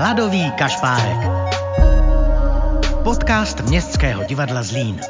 Hladový kašpárek. Podcast Městského divadla Zlín.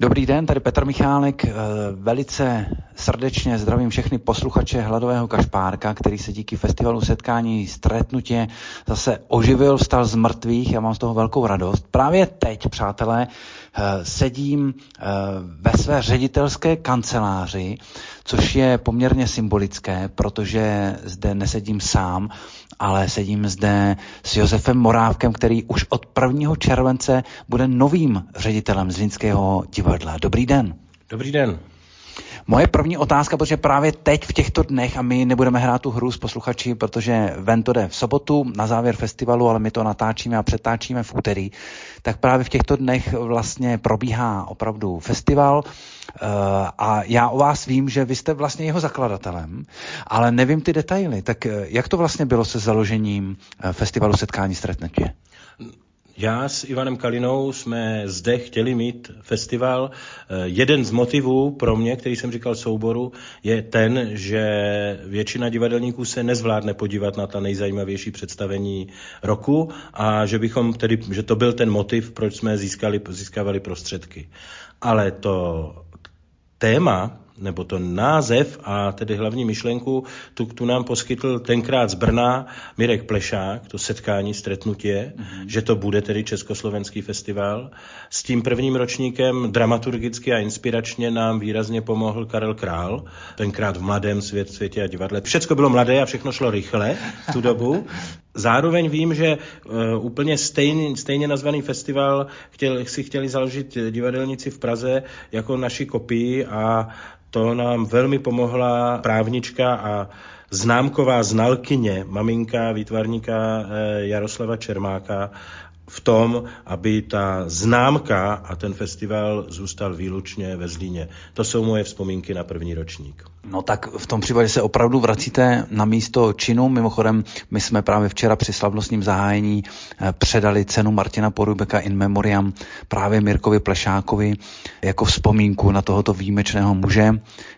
Dobrý den, tady Petr Michálek. Eh, velice srdečně zdravím všechny posluchače Hladového kašpárka, který se díky festivalu setkání Stretnutě zase oživil, vstal z mrtvých. Já mám z toho velkou radost. Právě teď, přátelé, eh, sedím eh, ve své ředitelské kanceláři, což je poměrně symbolické, protože zde nesedím sám, ale sedím zde s Josefem Morávkem, který už od 1. července bude novým ředitelem Zlínského divadla. Dobrý den. Dobrý den. Moje první otázka, protože právě teď v těchto dnech, a my nebudeme hrát tu hru s posluchači, protože ven to jde v sobotu na závěr festivalu, ale my to natáčíme a přetáčíme v úterý, tak právě v těchto dnech vlastně probíhá opravdu festival eh, a já o vás vím, že vy jste vlastně jeho zakladatelem, ale nevím ty detaily. Tak eh, jak to vlastně bylo se založením eh, festivalu Setkání Stretnutě? Já s Ivanem Kalinou jsme zde chtěli mít festival. Eh, jeden z motivů pro mě, který jsem říkal souboru, je ten, že většina divadelníků se nezvládne podívat na ta nejzajímavější představení roku a že bychom tedy, že to byl ten motiv, proč jsme získali, získávali prostředky. Ale to téma, nebo to název a tedy hlavní myšlenku, tu, tu nám poskytl tenkrát z Brna Mirek Plešák, to setkání, stretnutě, mm-hmm. že to bude tedy Československý festival. S tím prvním ročníkem dramaturgicky a inspiračně nám výrazně pomohl Karel Král, tenkrát v mladém svět, světě a divadle. Všecko bylo mladé a všechno šlo rychle v tu dobu. Zároveň vím, že uh, úplně stejný, stejně nazvaný festival chtěl, si chtěli založit divadelníci v Praze jako naši kopii a to nám velmi pomohla právnička a známková znalkyně, maminka výtvarníka eh, Jaroslava Čermáka v tom, aby ta známka a ten festival zůstal výlučně ve Zlíně. To jsou moje vzpomínky na první ročník. No tak v tom případě se opravdu vracíte na místo činu. Mimochodem, my jsme právě včera při slavnostním zahájení eh, předali cenu Martina Porubeka in memoriam právě Mirkovi Plešákovi jako vzpomínku na tohoto výjimečného muže,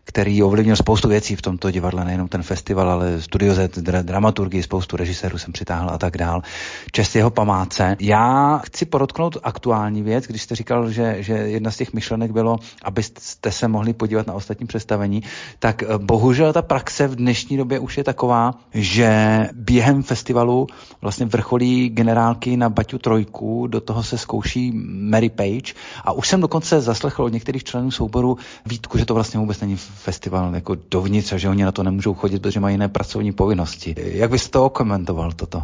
který ovlivnil spoustu věcí v tomto divadle, nejenom ten festival, ale Studio Z, dramaturgii, spoustu režisérů jsem přitáhl a tak dál. Čest jeho památce. Já chci podotknout aktuální věc, když jste říkal, že, že jedna z těch myšlenek bylo, abyste se mohli podívat na ostatní představení, tak eh, bohužel ta praxe v dnešní době už je taková, že během festivalu vlastně vrcholí generálky na Baťu Trojku, do toho se zkouší Mary Page a už jsem dokonce zaslechl od některých členů souboru výtku, že to vlastně vůbec není festival jako dovnitř a že oni na to nemůžou chodit, protože mají jiné pracovní povinnosti. Jak byste to komentoval toto?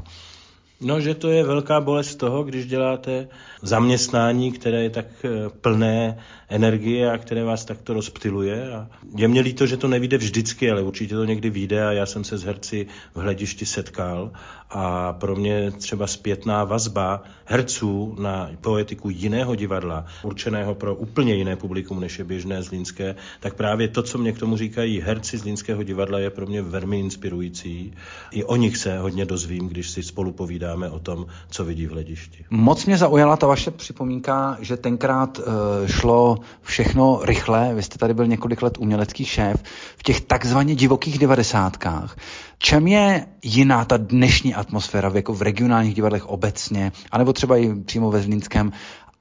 No, že to je velká bolest toho, když děláte zaměstnání, které je tak eh, plné energie a které vás takto rozptiluje. A je mě líto, že to nevíde vždycky, ale určitě to někdy vyjde a já jsem se s herci v hledišti setkal a pro mě třeba zpětná vazba herců na poetiku jiného divadla, určeného pro úplně jiné publikum, než je běžné zlínské, tak právě to, co mě k tomu říkají herci zlínského divadla, je pro mě velmi inspirující. I o nich se hodně dozvím, když si spolu povídáme o tom, co vidí v hledišti. Moc mě zaujala ta vaše připomínka, že tenkrát uh, šlo všechno rychle. Vy jste tady byl několik let umělecký šéf v těch takzvaně divokých devadesátkách. Čem je jiná ta dnešní atmosféra jako v regionálních divadlech obecně, anebo třeba i přímo ve Zlínském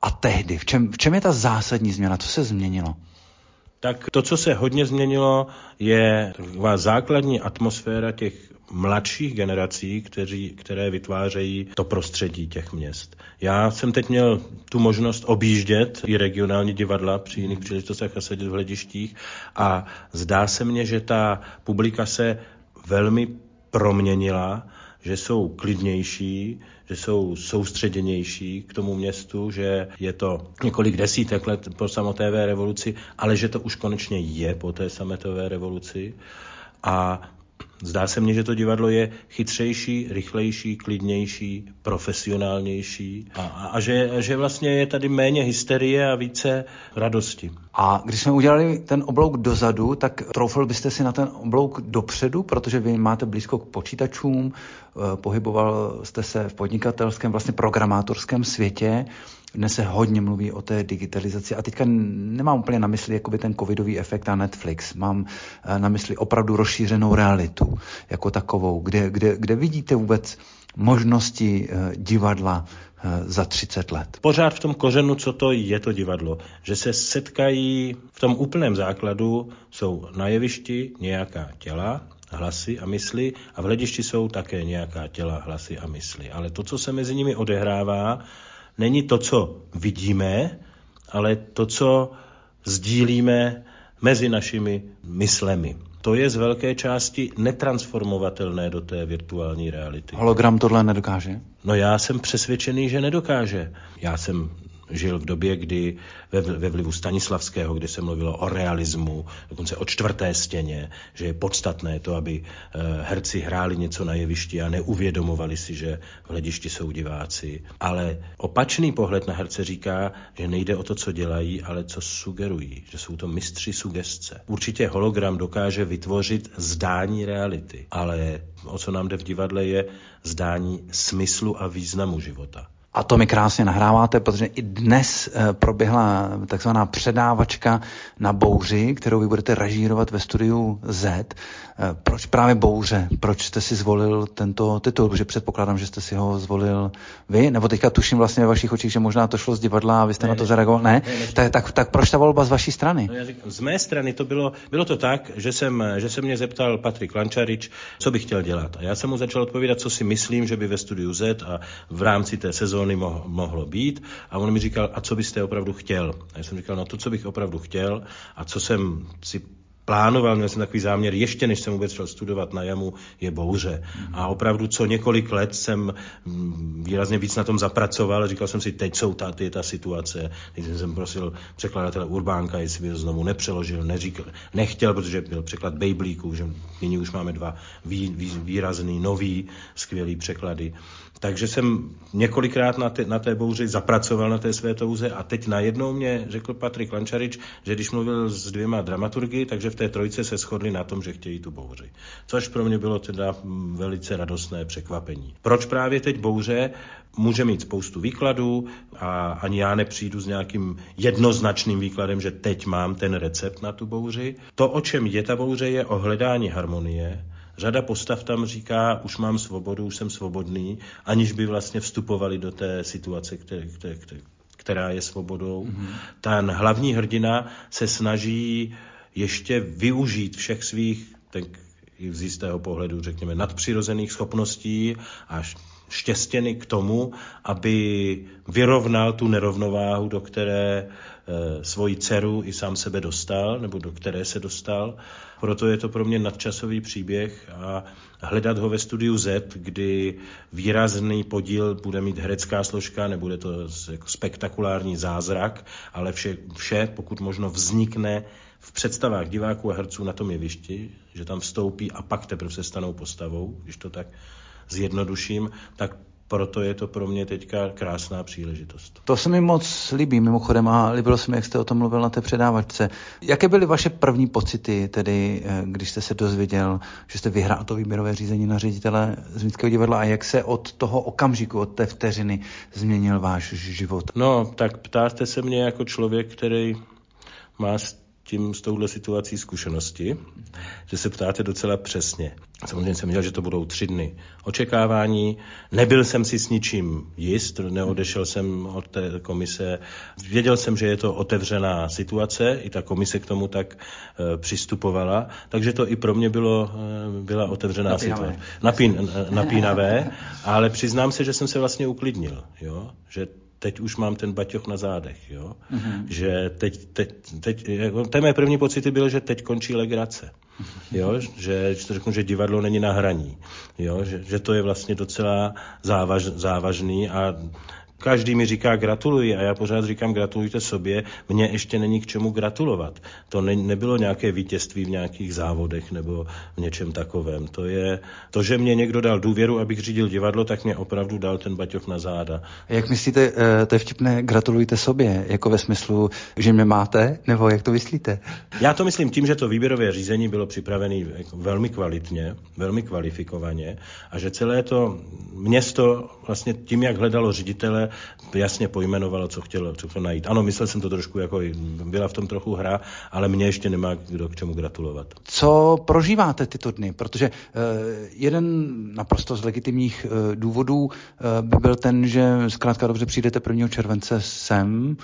a tehdy? V čem, v čem je ta zásadní změna? Co se změnilo? Tak to, co se hodně změnilo, je taková základní atmosféra těch mladších generací, kteří, které vytvářejí to prostředí těch měst. Já jsem teď měl tu možnost objíždět i regionální divadla při jiných příležitostech a sedět v hledištích a zdá se mně, že ta publika se velmi proměnila, že jsou klidnější, že jsou soustředěnější k tomu městu, že je to několik desítek let po samotné revoluci, ale že to už konečně je po té sametové revoluci. A Zdá se mně, že to divadlo je chytřejší, rychlejší, klidnější, profesionálnější a, a, a že, že vlastně je tady méně hysterie a více radosti. A když jsme udělali ten oblouk dozadu, tak troufl byste si na ten oblouk dopředu, protože vy máte blízko k počítačům, eh, pohyboval jste se v podnikatelském, vlastně programátorském světě. Dnes se hodně mluví o té digitalizaci a teďka nemám úplně na mysli jakoby ten covidový efekt a Netflix. Mám eh, na mysli opravdu rozšířenou realitu jako takovou, kde, kde, kde vidíte vůbec možnosti eh, divadla eh, za 30 let. Pořád v tom kořenu, co to je to divadlo, že se setkají v tom úplném základu, jsou na jevišti nějaká těla, hlasy a mysli a v hledišti jsou také nějaká těla, hlasy a mysli. Ale to, co se mezi nimi odehrává, není to, co vidíme, ale to, co sdílíme mezi našimi myslemi. To je z velké části netransformovatelné do té virtuální reality. Hologram tohle nedokáže? No já jsem přesvědčený, že nedokáže. Já jsem žil v době, kdy ve, ve vlivu Stanislavského, kdy se mluvilo o realismu, dokonce o čtvrté stěně, že je podstatné to, aby eh, herci hráli něco na jevišti a neuvědomovali si, že v hledišti jsou diváci. Ale opačný pohled na herce říká, že nejde o to, co dělají, ale co sugerují, že jsou to mistři sugestce. Určitě hologram dokáže vytvořit zdání reality, ale o co nám jde v divadle je zdání smyslu a významu života. A to mi krásně nahráváte, protože i dnes eh, proběhla takzvaná předávačka na bouři, kterou vy budete režírovat ve studiu Z. Eh, proč právě bouře? Proč jste si zvolil tento titul? Protože předpokládám, že jste si ho zvolil vy, nebo teďka tuším vlastně ve vašich očích, že možná to šlo z divadla a vy jste ne, na to zareagoval. Ne? ne, ne tak, tak, tak proč ta volba z vaší strany? No, já říkám, z mé strany to bylo, bylo to tak, že, jsem, že se mě zeptal Patrik Lančarič, co bych chtěl dělat. A já jsem mu začal odpovídat, co si myslím, že by ve studiu Z a v rámci té sezóny sezóny mohlo být a on mi říkal, a co byste opravdu chtěl? A já jsem říkal, no to, co bych opravdu chtěl a co jsem si plánoval, měl jsem takový záměr, ještě než jsem vůbec šel studovat na jamu, je bouře. A opravdu co několik let jsem mm, výrazně víc na tom zapracoval, říkal jsem si, teď jsou ta, je ta situace. Teď jsem prosil překladatele Urbánka, jestli by to znovu nepřeložil, neříkal, nechtěl, protože byl překlad Bejblíků, že nyní už máme dva vý, vý, výrazný, nový, skvělý překlady. Takže jsem několikrát na té, na té bouři zapracoval na té své touze a teď najednou mě řekl Patrik Lančarič, že když mluvil s dvěma dramaturgy, takže v té trojce se shodli na tom, že chtějí tu bouři. Což pro mě bylo teda velice radostné překvapení. Proč právě teď bouře? Může mít spoustu výkladů a ani já nepřijdu s nějakým jednoznačným výkladem, že teď mám ten recept na tu bouři. To, o čem je ta bouře, je o hledání harmonie, Řada postav tam říká, už mám svobodu, už jsem svobodný, aniž by vlastně vstupovali do té situace, které, které, která je svobodou. Mm-hmm. Ten hlavní hrdina se snaží ještě využít všech svých, tak z jistého pohledu, řekněme, nadpřirozených schopností a štěstěny k tomu, aby vyrovnal tu nerovnováhu, do které e, svoji dceru i sám sebe dostal, nebo do které se dostal. Proto je to pro mě nadčasový příběh a hledat ho ve studiu Z, kdy výrazný podíl bude mít herecká složka, nebude to jako spektakulární zázrak, ale vše, vše, pokud možno vznikne v představách diváků a herců na tom jevišti, že tam vstoupí a pak teprve se stanou postavou, když to tak zjednoduším, tak proto je to pro mě teďka krásná příležitost. To se mi moc líbí mimochodem a líbilo se mi, jak jste o tom mluvil na té předávačce. Jaké byly vaše první pocity, tedy eh, když jste se dozvěděl, že jste vyhrál to výběrové řízení na ředitele Zmínského divadla a jak se od toho okamžiku, od té vteřiny změnil váš život? No, tak ptáte se mě jako člověk, který má tím s touhle situací zkušenosti, že se ptáte docela přesně. Samozřejmě jsem věděl, že to budou tři dny očekávání. Nebyl jsem si s ničím jist, neodešel jsem od té komise. Věděl jsem, že je to otevřená situace, i ta komise k tomu tak e, přistupovala, takže to i pro mě bylo, e, byla otevřená napínavé. situace. Napín, napínavé, ale přiznám se, že jsem se vlastně uklidnil, jo? že teď už mám ten baťoch na zádech, jo? Mm-hmm. Že teď, teď, teď, jako, mé první pocity byly, že teď končí legrace. Jo, že, že to řeknu, že divadlo není na hraní, jo, že, že to je vlastně docela závaž, závažný a Každý mi říká gratuluji a já pořád říkám gratulujte sobě, mně ještě není k čemu gratulovat. To ne, nebylo nějaké vítězství v nějakých závodech nebo v něčem takovém. To je to, že mě někdo dal důvěru, abych řídil divadlo, tak mě opravdu dal ten baťoch na záda. Jak myslíte, eh, to je vtipné, gratulujte sobě, jako ve smyslu, že mě máte, nebo jak to myslíte? Já to myslím tím, že to výběrové řízení bylo připravené jako velmi kvalitně, velmi kvalifikovaně a že celé to město vlastně tím, jak hledalo ředitele, jasně pojmenovalo, co chtěl, co chtěl najít. Ano, myslel jsem to trošku jako, byla v tom trochu hra, ale mě ještě nemá kdo k čemu gratulovat. Co prožíváte tyto dny? Protože uh, jeden naprosto z legitimních uh, důvodů uh, by byl ten, že zkrátka dobře přijdete 1. července sem,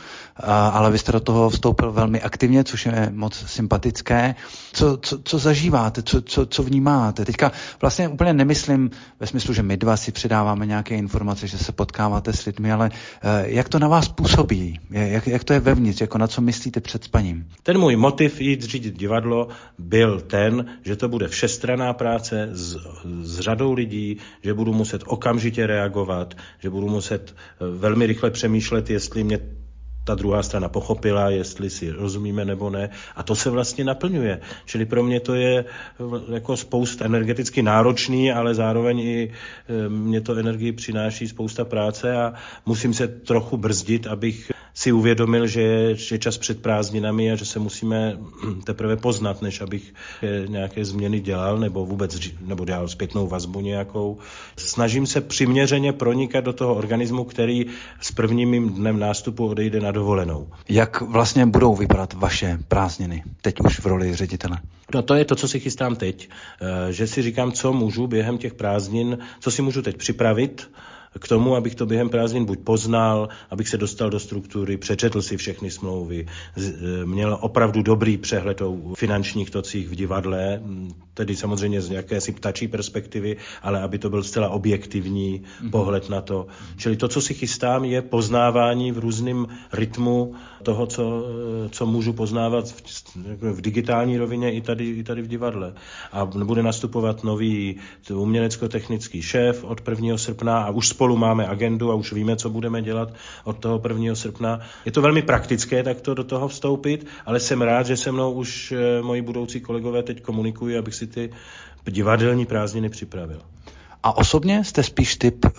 ale vy jste do toho vstoupil velmi aktivně, což je moc sympatické. Co, co, co zažíváte, co, co, co vnímáte? Teďka vlastně úplně nemyslím ve smyslu, že my dva si předáváme nějaké informace, že se potkáváte s lidmi, ale uh, jak to na vás působí? Jak, jak to je vevnitř? Jako na co myslíte před spaním? Ten můj motiv jít řídit divadlo byl ten, že to bude všestraná práce s, s řadou lidí, že budu muset okamžitě reagovat, že budu muset eh, velmi rychle přemýšlet, jestli mě ta druhá strana pochopila, jestli si rozumíme nebo ne. A to se vlastně naplňuje. Čili pro mě to je jako spousta energeticky náročný, ale zároveň i eh, mě to energii přináší spousta práce a musím se trochu brzdit, abych si uvědomil, že je, že je čas před prázdninami a že se musíme teprve poznat, než abych nějaké změny dělal nebo vůbec nebo dělal zpětnou vazbu nějakou. Snažím se přiměřeně pronikat do toho organismu, který s prvním mým dnem nástupu odejde na dovolenou. Jak vlastně budou vypadat vaše prázdniny, teď už v roli ředitele? No to je to, co si chystám teď. Eh, že si říkám, co můžu během těch prázdnin, co si můžu teď připravit, k tomu, abych to během prázdnin buď poznal, abych se dostal do struktury, přečetl si všechny smlouvy, e, měl opravdu dobrý přehled o finančních tocích v divadle, tedy samozřejmě z jakési ptačí perspektivy, ale aby to byl zcela objektivní mm-hmm. pohled na to. Čili to, co si chystám, je poznávání v různém rytmu toho, co, co můžu poznávat v, v digitální rovině i tady, i tady v divadle. A bude nastupovat nový umělecko-technický šéf od 1. srpna a už spolu máme agendu a už víme, co budeme dělat od toho 1. srpna. Je to velmi praktické takto do toho vstoupit, ale jsem rád, že se mnou už eh, moji budoucí kolegové teď komunikují, abych si ty divadelní prázdniny připravil. A osobně jste spíš typ uh,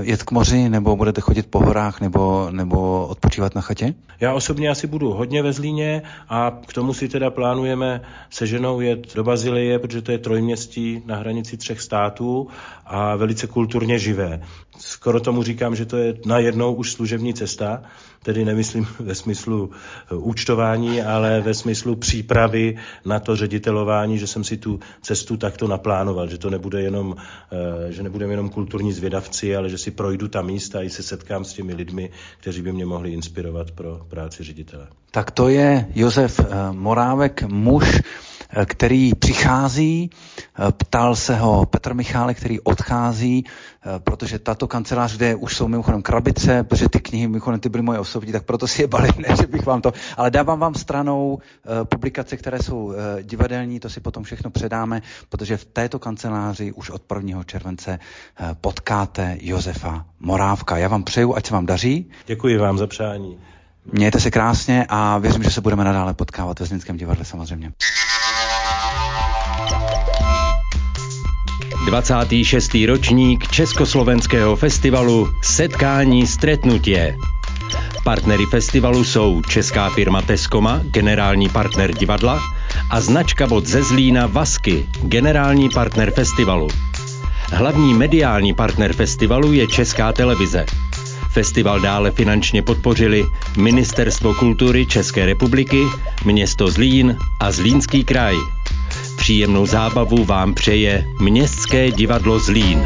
jet k moři, nebo budete chodit po horách, nebo, nebo odpočívat na chatě? Já osobně asi budu hodně ve Zlíně a k tomu si teda plánujeme se ženou jet do Bazilie, protože to je trojměstí na hranici třech států a velice kulturně živé. Skoro tomu říkám, že to je najednou už služební cesta, tedy nemyslím ve smyslu eh, účtování, ale ve smyslu přípravy na to ředitelování, že jsem si tu cestu takto naplánoval, že to nebude jenom, eh, že nebudeme jenom kulturní zvědavci, ale že si projdu ta místa i se setkám s těmi lidmi, kteří by mě mohli inspirovat pro práci ředitele. Tak to je Josef eh, Morávek, muž, který přichází, ptal se ho Petr Michálek, který odchází, protože tato kancelář, kde už jsou mimochodem krabice, protože ty knihy mimochodem ty byly moje osobní, tak proto si je balím, ne, že bych vám to, ale dávám vám stranou publikace, které jsou divadelní, to si potom všechno předáme, protože v této kanceláři už od 1. července potkáte Josefa Morávka. Já vám přeju, ať se vám daří. Děkuji vám za přání. Mějte se krásně a věřím, že se budeme nadále potkávat ve Zlínském divadle samozřejmě. 26. ročník Československého festivalu Setkání stretnutie. Partnery festivalu jsou česká firma Teskoma, generální partner divadla, a značka bod ze Zlína Vasky, generální partner festivalu. Hlavní mediální partner festivalu je Česká televize. Festival dále finančně podpořili Ministerstvo kultury České republiky, město Zlín a Zlínský kraj. Příjemnou zábavu vám přeje Městské divadlo Zlín.